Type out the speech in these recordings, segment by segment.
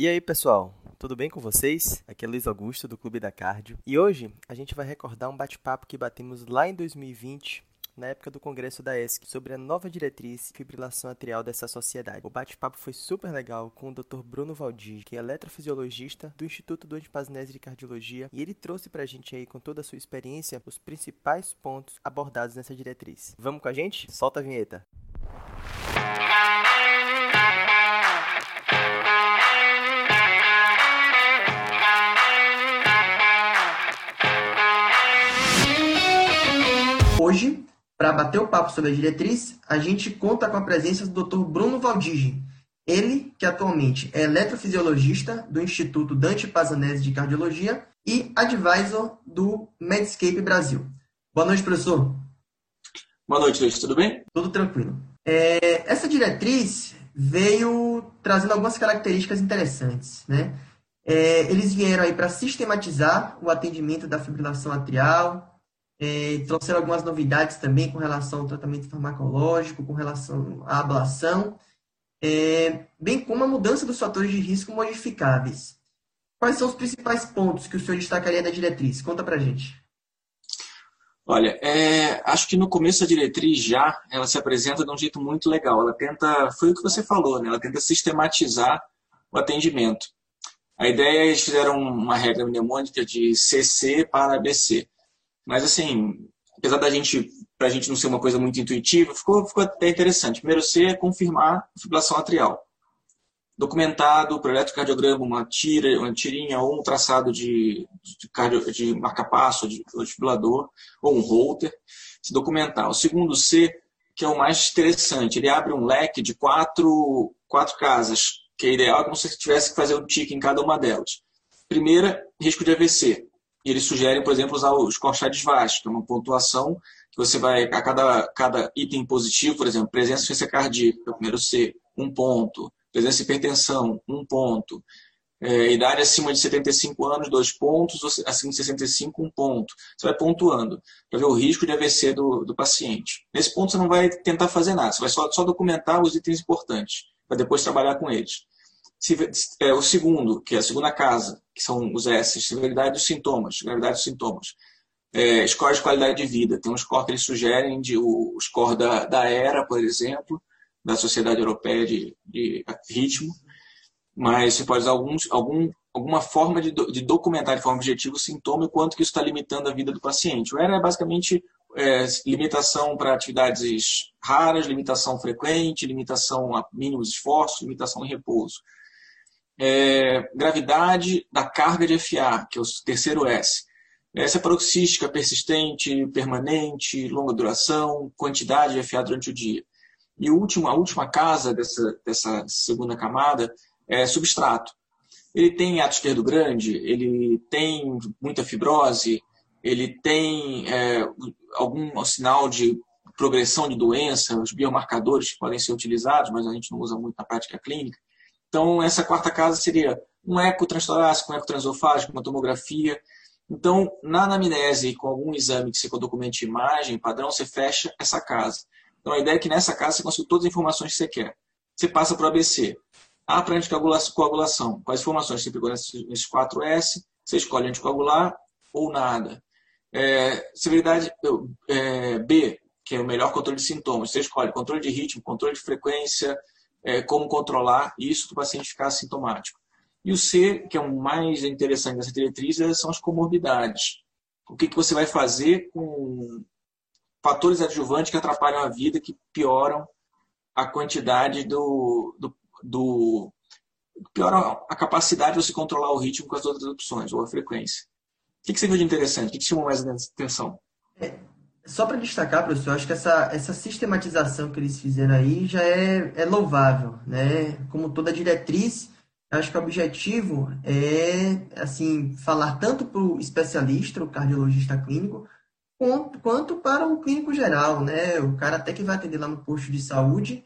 E aí, pessoal? Tudo bem com vocês? Aqui é Luiz Augusto, do Clube da Cardio. E hoje a gente vai recordar um bate-papo que batemos lá em 2020 na época do congresso da ESC, sobre a nova diretriz de fibrilação atrial dessa sociedade. O bate-papo foi super legal com o Dr. Bruno Valdir, que é eletrofisiologista do Instituto do Antipasnese de Cardiologia, e ele trouxe pra gente aí, com toda a sua experiência, os principais pontos abordados nessa diretriz. Vamos com a gente? Solta a vinheta. Hoje, para bater o papo sobre a diretriz, a gente conta com a presença do Dr. Bruno Valdigi. Ele, que atualmente é eletrofisiologista do Instituto Dante Pazanese de Cardiologia e advisor do Medscape Brasil. Boa noite, professor. Boa noite, Luiz. Tudo bem? Tudo tranquilo. É, essa diretriz veio trazendo algumas características interessantes, né? É, eles vieram aí para sistematizar o atendimento da fibrilação atrial, é, trouxeram algumas novidades também com relação ao tratamento farmacológico, com relação à ablação, é, bem como a mudança dos fatores de risco modificáveis. Quais são os principais pontos que o senhor destacaria da diretriz? Conta pra gente. Olha, é, acho que no começo a diretriz já ela se apresenta de um jeito muito legal. Ela tenta, foi o que você falou, né? Ela tenta sistematizar o atendimento. A ideia é eles fizeram uma regra mnemônica de CC para ABC. Mas assim, apesar da gente, para a gente não ser uma coisa muito intuitiva, ficou, ficou até interessante. Primeiro C é confirmar a fibrilação atrial. Documentado por eletrocardiograma, uma tira, uma tirinha ou um traçado de, de, cardio, de marca-passo, de, de fibrilador, ou um holter, se documentar. O segundo C, que é o mais interessante, ele abre um leque de quatro, quatro casas, que é ideal como se tivesse que fazer um tique em cada uma delas. Primeira, risco de AVC. E eles sugerem, por exemplo, usar os Corchades vastos, que é uma pontuação que você vai, a cada, cada item positivo, por exemplo, presença de insuficiência cardíaca, é primeiro C, um ponto. Presença de hipertensão, um ponto. É, idade acima de 75 anos, dois pontos. Acima de 65, um ponto. Você vai pontuando para ver o risco de AVC do, do paciente. Nesse ponto, você não vai tentar fazer nada. Você vai só, só documentar os itens importantes, para depois trabalhar com eles. É, o segundo, que é a segunda casa, que são os S, severidade dos sintomas, gravidade dos sintomas. É, score de qualidade de vida. Tem um score que eles sugerem, de, o, score da, da ERA, por exemplo, da Sociedade Europeia de, de Ritmo, mas você pode usar algum, alguma forma de, de documentar de forma objetiva o sintoma e quanto que isso está limitando a vida do paciente. O ERA é basicamente é, limitação para atividades raras, limitação frequente, limitação a mínimos esforços, limitação em repouso é, gravidade da carga de FA, que é o terceiro S. Essa é paroxística, persistente, permanente, longa duração, quantidade de FA durante o dia. E o último, a última casa dessa, dessa segunda camada é substrato. Ele tem ato esquerdo grande, ele tem muita fibrose, ele tem é, algum sinal de progressão de doença, os biomarcadores podem ser utilizados, mas a gente não usa muito na prática clínica. Então, essa quarta casa seria um eco transtorácico, um eco transofágico, uma tomografia. Então, na anamnese, com algum exame que você documente imagem, padrão, você fecha essa casa. Então, a ideia é que nessa casa você consiga todas as informações que você quer. Você passa para o ABC. A para anticoagulação. Quais informações você pegou nesses 4S? Você escolhe anticoagular ou nada. É, severidade é, B, que é o melhor controle de sintomas. Você escolhe controle de ritmo, controle de frequência, é, como controlar isso para o paciente ficar assintomático. E o C, que é o mais interessante dessa diretriz, é, são as comorbidades. O que, que você vai fazer com fatores adjuvantes que atrapalham a vida, que pioram a quantidade do, do, do a capacidade de você controlar o ritmo com as outras opções, ou a frequência. O que, que você viu de interessante? O que, que chamou mais atenção? É, só para destacar, professor, acho que essa, essa sistematização que eles fizeram aí já é, é louvável, né? Como toda diretriz, acho que o objetivo é, assim, falar tanto para o especialista, o cardiologista clínico, quanto, para o clínico geral, né? O cara até que vai atender lá no posto de saúde,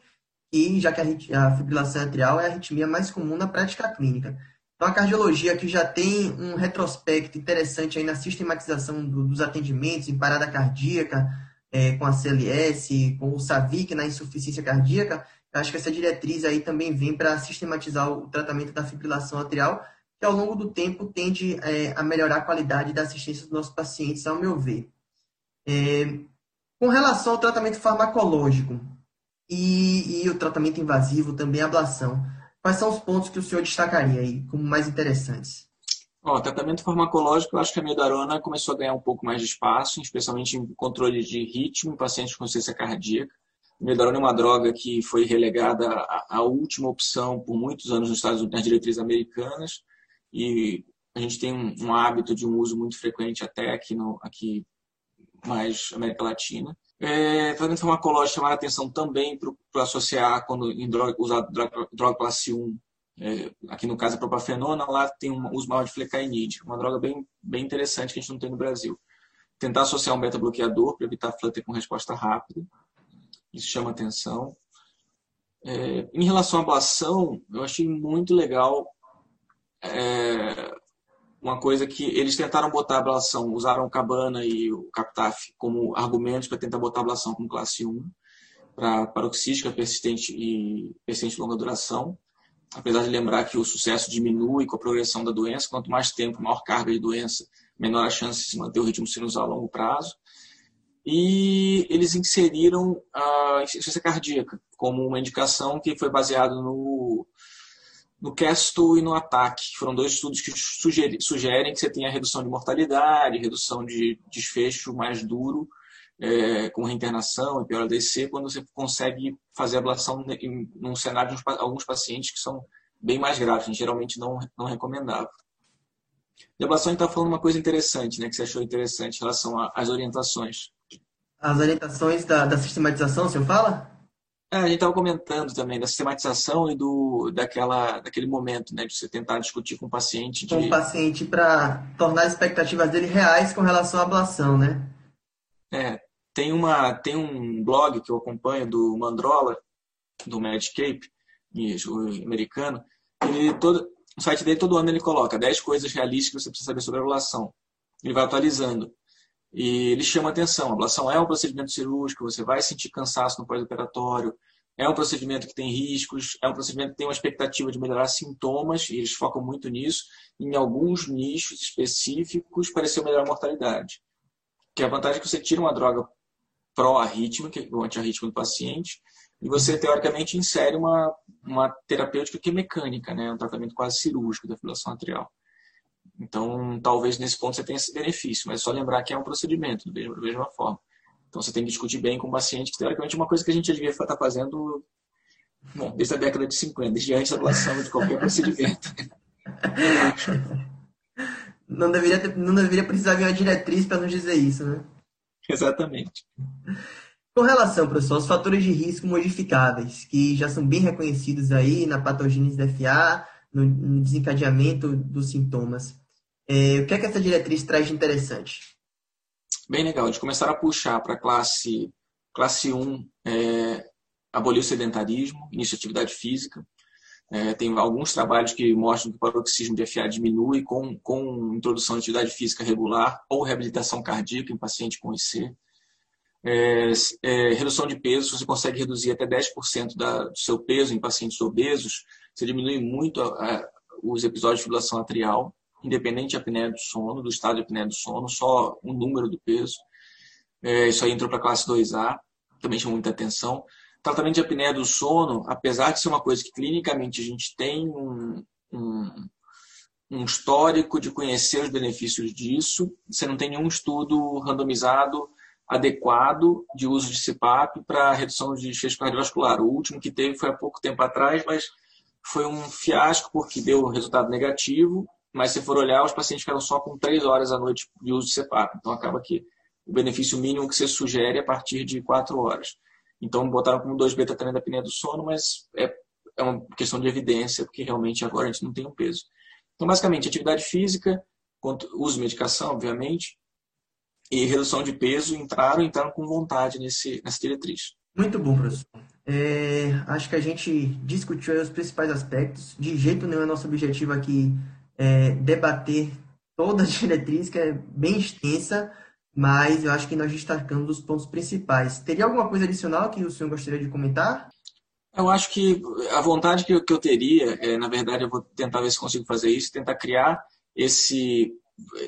e já que a, a fibrilação atrial é a arritmia mais comum na prática clínica. Então, a cardiologia que já tem um retrospecto interessante aí na sistematização do, dos atendimentos em parada cardíaca, é, com a CLS, com o SAVIC na insuficiência cardíaca, Acho que essa diretriz aí também vem para sistematizar o tratamento da fibrilação atrial, que ao longo do tempo tende é, a melhorar a qualidade da assistência dos nossos pacientes, ao meu ver. É, com relação ao tratamento farmacológico e, e, o tratamento invasivo, também a ablação, quais são os pontos que o senhor destacaria aí como mais interessantes? o tratamento farmacológico, eu acho que a medarona começou a ganhar um pouco mais de espaço, especialmente em controle de ritmo em pacientes com ciência cardíaca. A medarona é uma droga que foi relegada à, última opção por muitos anos nos Estados Unidos, nas diretrizes americanas, e a gente tem um, hábito de um uso muito frequente até aqui, no, aqui mais América Latina. É, tratamento farmacológico chamar a atenção também para associar quando em droga, usar droga, droga classe 1 é, aqui no caso a propafenona, lá tem um uso maior de flecainide, uma droga bem, bem interessante que a gente não tem no Brasil. Tentar associar um beta-bloqueador para evitar flutter com resposta rápida, isso chama atenção. É, em relação à ablação, eu achei muito legal é, uma coisa que eles tentaram botar a ablação, usaram Cabana e o Captaf como argumentos para tentar botar a ablação como classe 1 para paroxística persistente e persistente de longa duração apesar de lembrar que o sucesso diminui com a progressão da doença, quanto mais tempo, maior carga de doença, menor a chance de se manter o ritmo sinusal a longo prazo. E eles inseriram a insuficiência cardíaca como uma indicação que foi baseado no, no CASTO e no ATAC, que foram dois estudos que sugerem, sugerem que você tenha redução de mortalidade, redução de desfecho mais duro é, com reinternação e pior ADC, quando você consegue fazer ablação em, num cenário de alguns pacientes que são bem mais graves, geralmente não, não recomendável. De ablação, a está falando uma coisa interessante, né, que você achou interessante em relação às orientações. As orientações da, da sistematização, o senhor fala? É, a gente estava comentando também da sistematização e do, daquela, daquele momento, né, de você tentar discutir com o paciente. De... Com o paciente para tornar as expectativas dele reais com relação à ablação, né? É, tem, uma, tem um blog que eu acompanho do Mandrola, do Medscape, americano. Ele, todo, no site dele, todo ano ele coloca 10 coisas realistas que você precisa saber sobre a ablação. Ele vai atualizando. E ele chama atenção. A ablação é um procedimento cirúrgico, você vai sentir cansaço no pós-operatório, é um procedimento que tem riscos, é um procedimento que tem uma expectativa de melhorar sintomas, e eles focam muito nisso. Em alguns nichos específicos, pareceu melhorar a mortalidade. Que é a vantagem é que você tira uma droga pró-arrítmica, o antiarrítmico do paciente, e você, teoricamente, insere uma, uma terapêutica que é mecânica, né? um tratamento quase cirúrgico da fibrilação atrial. Então, talvez nesse ponto você tenha esse benefício, mas é só lembrar que é um procedimento, da mesma, forma. Então, você tem que discutir bem com o paciente, que teoricamente é uma coisa que a gente devia estar fazendo bom, desde a década de 50, desde antes da ablação de qualquer procedimento. Não deveria, ter, não deveria precisar vir uma diretriz para nos dizer isso, né? Exatamente. Com relação, professor, aos fatores de risco modificáveis, que já são bem reconhecidos aí na patogênese da FA, no desencadeamento dos sintomas, é, o que é que essa diretriz traz de interessante? Bem legal, de começar a puxar para a classe, classe 1, é, abolir o sedentarismo, início de atividade física, é, tem alguns trabalhos que mostram que o paroxismo de FA diminui com, com introdução de atividade física regular ou reabilitação cardíaca em paciente com IC. É, é, redução de peso, você consegue reduzir até 10% da, do seu peso em pacientes obesos, você diminui muito a, a, os episódios de fibrilação atrial, independente de apneia do sono, do estado de apneia do sono, só o número do peso. É, isso aí entrou para a classe 2A, também chamou muita atenção tratamento de apneia do sono, apesar de ser uma coisa que clinicamente a gente tem um, um, um histórico de conhecer os benefícios disso, você não tem nenhum estudo randomizado adequado de uso de CPAP para redução de desfecho cardiovascular. O último que teve foi há pouco tempo atrás, mas foi um fiasco porque deu resultado negativo, mas se for olhar, os pacientes ficaram só com três horas à noite de uso de CPAP. Então acaba que o benefício mínimo que você sugere é a partir de quatro horas. Então botaram como 2-beta também da apneia do sono, mas é, é uma questão de evidência, porque realmente agora a gente não tem um peso. Então, basicamente, atividade física, uso de medicação, obviamente, e redução de peso entraram entraram com vontade nesse, nessa diretriz. Muito bom, professor. É, acho que a gente discutiu os principais aspectos. De jeito nenhum é nosso objetivo aqui é, debater toda a diretriz, que é bem extensa, mas eu acho que nós destacamos os pontos principais. Teria alguma coisa adicional que o senhor gostaria de comentar? Eu acho que a vontade que eu, que eu teria, é, na verdade, eu vou tentar ver se consigo fazer isso, tentar criar esse,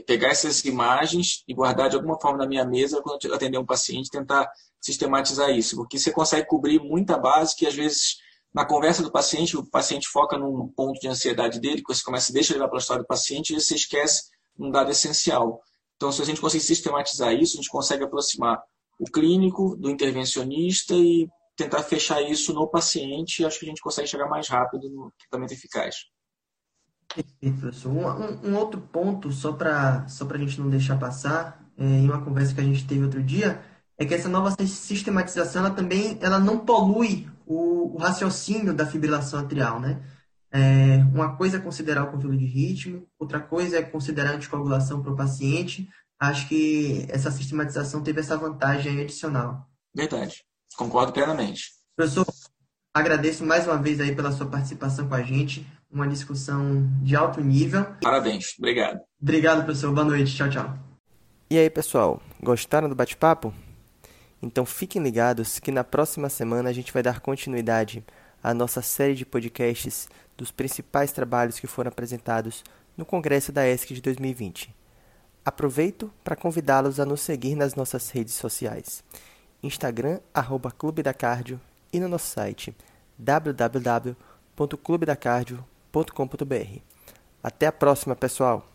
pegar essas imagens e guardar de alguma forma na minha mesa quando atender um paciente, tentar sistematizar isso, porque você consegue cobrir muita base que às vezes na conversa do paciente, o paciente foca num ponto de ansiedade dele, você começa, deixa levar pela história do paciente e você esquece um dado essencial. Então, se a gente conseguir sistematizar isso, a gente consegue aproximar o clínico do intervencionista e tentar fechar isso no paciente, acho que a gente consegue chegar mais rápido no tratamento eficaz. Perfeito, professor. Um, um, outro ponto, só para só a gente não deixar passar, é, em uma conversa que a gente teve outro dia, é que essa nova sistematização ela também ela não polui o, o raciocínio da fibrilação atrial, né? É, uma coisa é considerar o controle de ritmo, outra coisa é considerar a anticoagulação para o paciente. Acho que essa sistematização teve essa vantagem adicional. Verdade. Concordo plenamente. Professor, agradeço mais uma vez aí pela sua participação com a gente. Uma discussão de alto nível. Parabéns. Obrigado. Obrigado, professor. Boa noite. Tchau, tchau. E aí, pessoal, gostaram do bate-papo? Então fiquem ligados que na próxima semana a gente vai dar continuidade à nossa série de podcasts dos principais trabalhos que foram apresentados no Congresso da ESC de 2020. Aproveito para convidá-los a nos seguir nas nossas redes sociais. Instagram, arroba Clube da Cardio e no nosso site www.clubedacardio.com.br. Até a próxima, pessoal!